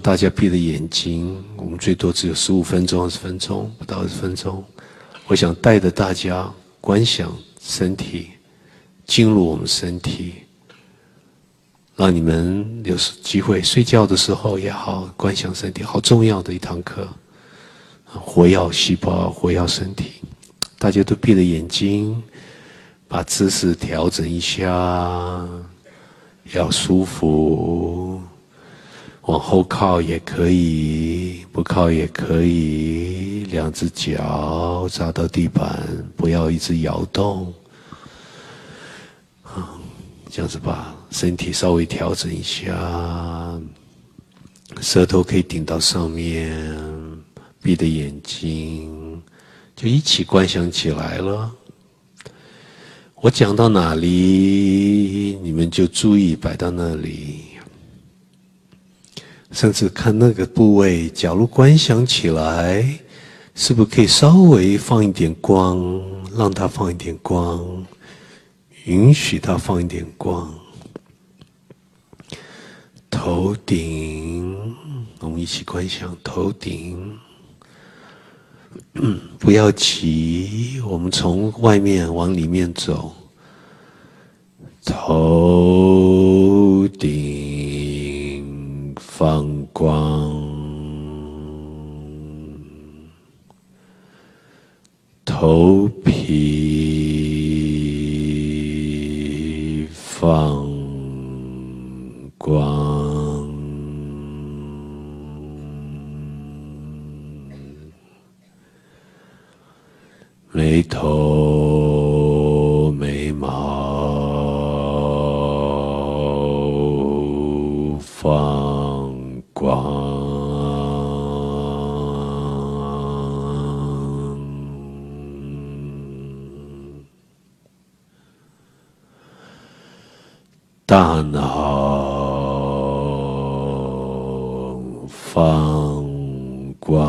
大家闭着眼睛，我们最多只有十五分钟、二十分钟，不到二十分钟。我想带着大家观想身体进入我们身体，让你们有机会睡觉的时候也好，观想身体，好重要的一堂课。活药细胞，活药身体，大家都闭着眼睛，把姿势调整一下，要舒服。往后靠也可以，不靠也可以。两只脚扎到地板，不要一直摇动。啊，这样子把身体稍微调整一下，舌头可以顶到上面，闭着眼睛，就一起观想起来了。我讲到哪里，你们就注意摆到那里。甚至看那个部位，假如观想起来，是不是可以稍微放一点光，让它放一点光，允许它放一点光。头顶，我们一起观想头顶，不要急，我们从外面往里面走，头顶。放光，头皮放大脑放光，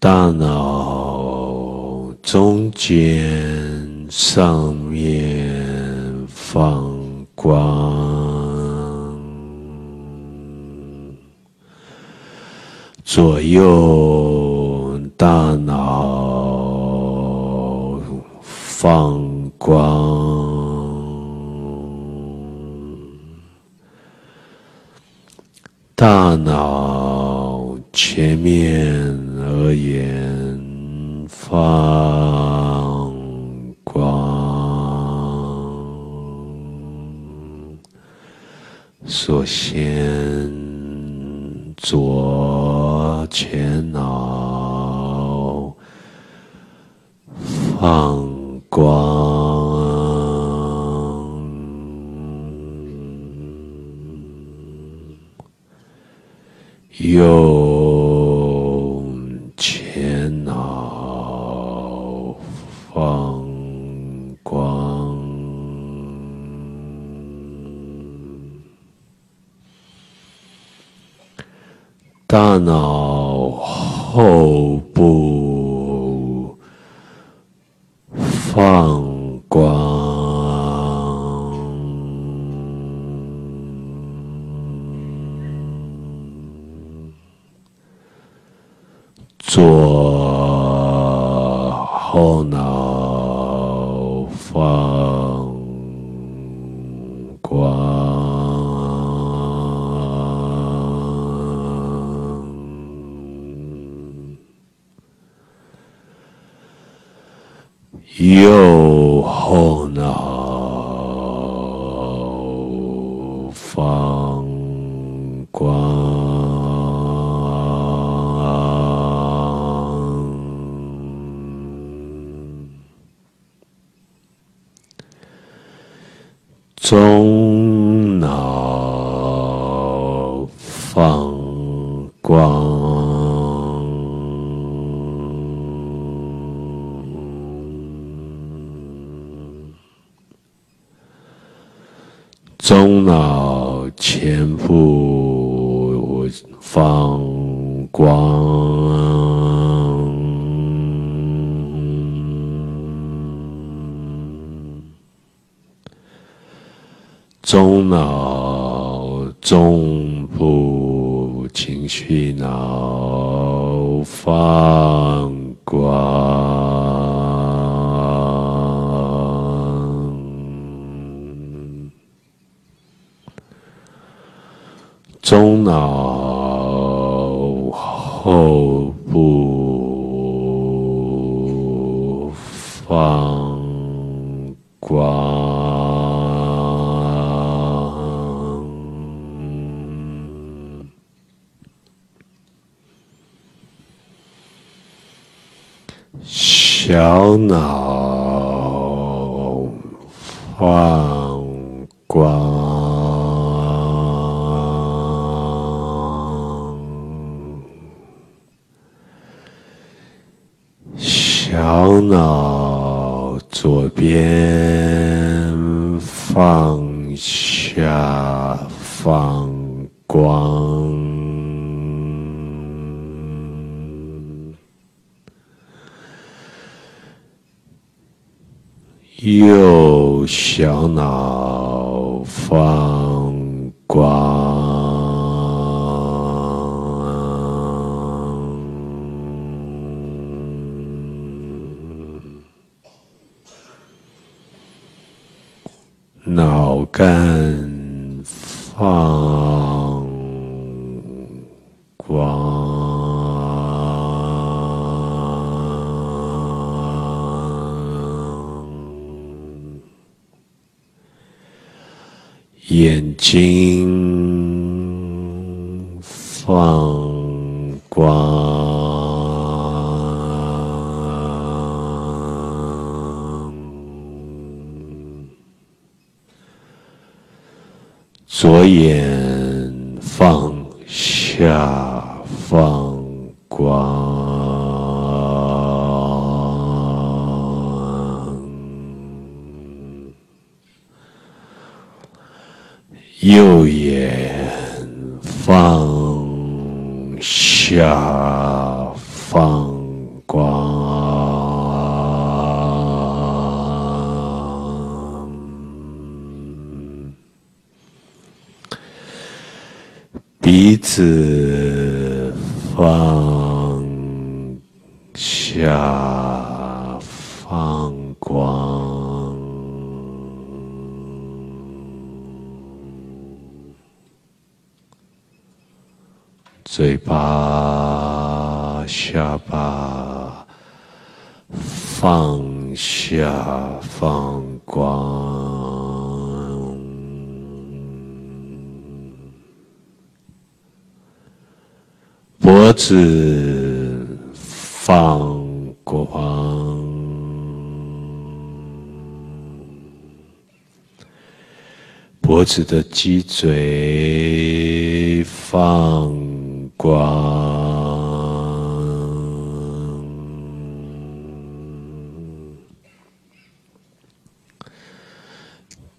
大脑中间上面。放光，左右大脑放光，大脑前面额言放光。首先，用前脑放光。大脑后左后脑放光。右后脑放光，中脑放光。中脑前部放光，中脑中部情绪脑放光，中脑后部放光，小脑放光，小脑左边放下放光。右小脑放光，脑干放光。心放光，左眼放下放光。右眼放下放光，鼻子放下。嘴巴、下巴放下放光，脖子放光，脖子的鸡嘴放光，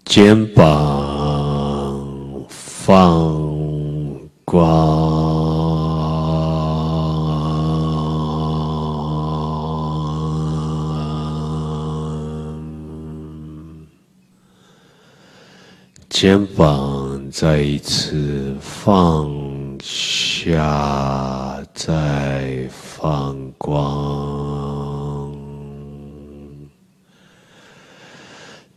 肩膀放光。肩膀再一次放下下，再放光。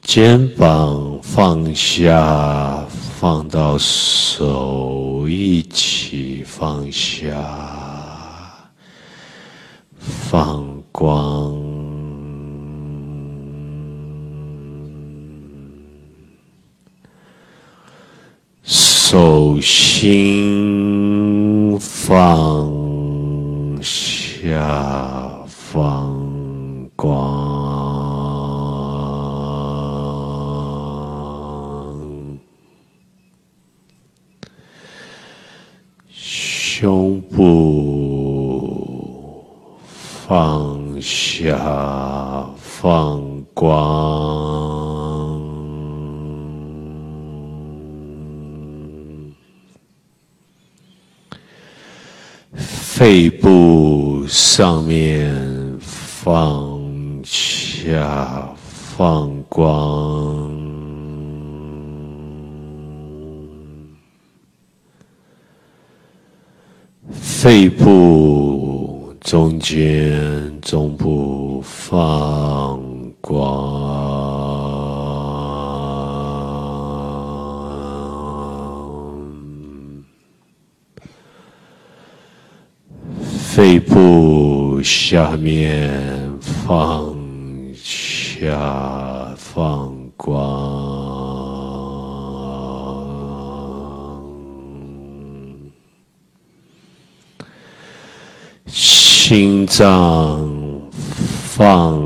肩膀放下，放到手一起放下，放光。手心放下，放光。胸部放下，放光。肺部上面放下放光。肺部中间中部放光。肺部下面放下放光，心脏放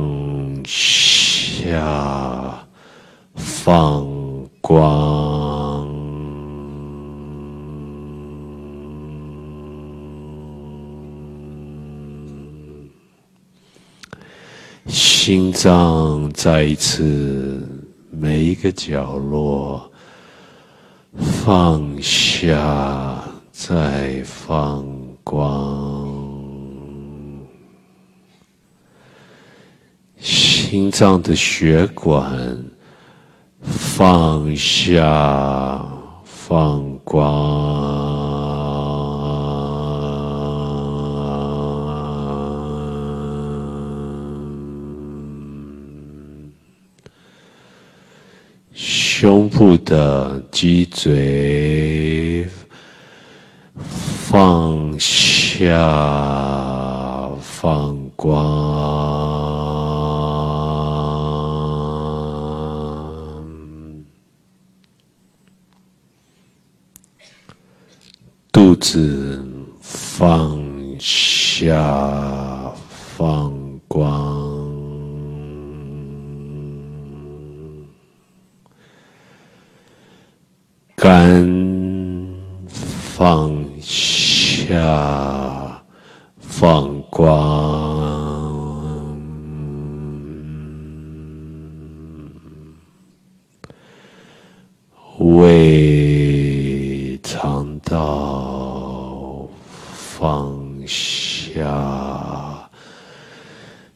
下放光，心脏再一次每一个角落放下，再放光。心脏的血管放下，放光。胸部的脊椎放下，放光。肚子放下，放光。肝放下，放光。胃、肠道放下，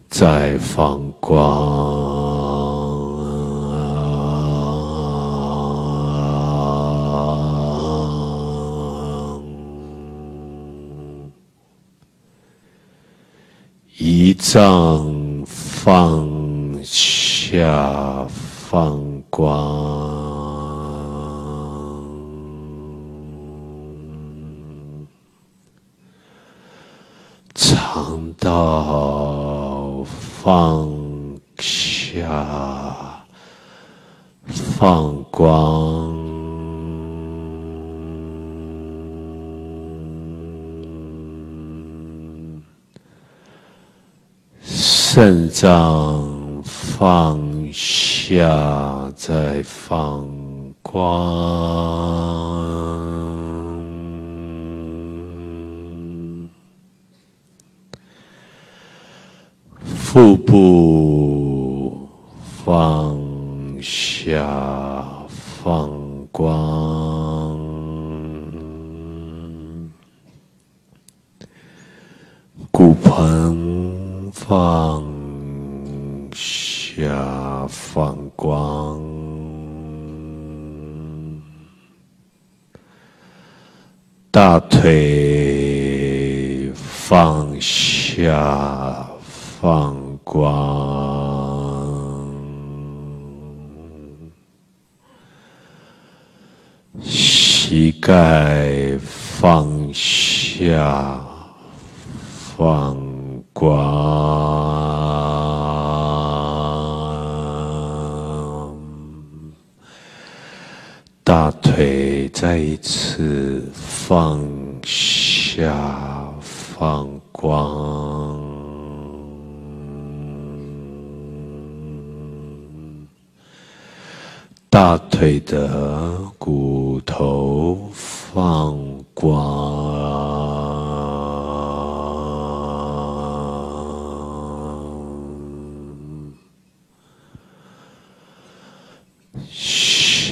再放光。胰脏放下，放光。肠道放下，放光。肾脏放下，再放光。腹部放下，放光。骨盆放大腿放下，放光。膝盖放下，放光。大腿再一次放下，放光。大腿的骨头放光。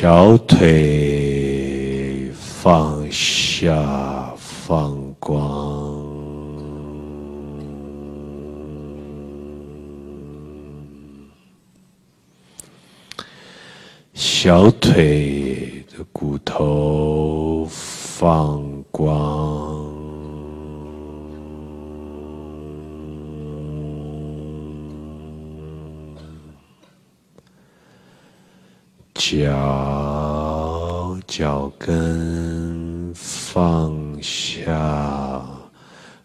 小腿放下，放光。小腿的骨头放光。脚脚跟放下，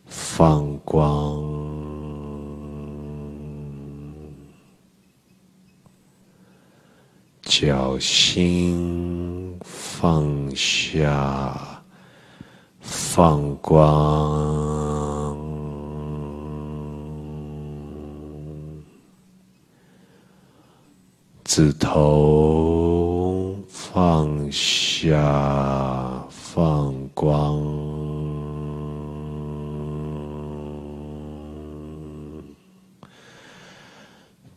放光，脚心放下，放光，指头下，放光，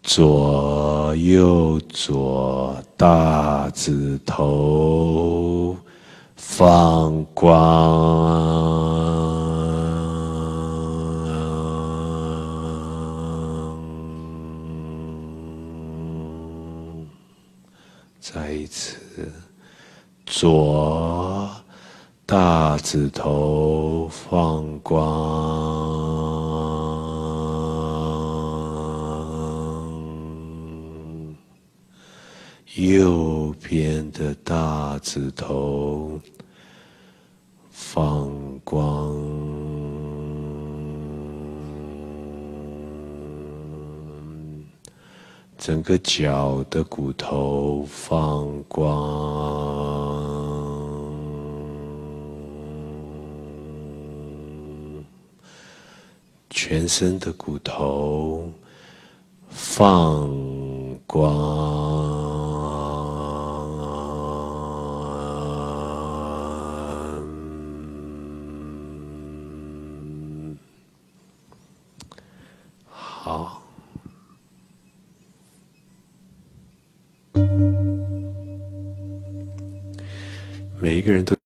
左右左大指头放光。再一次，左大指头放光，右边的大指头放光。整个脚的骨头放光，全身的骨头放光。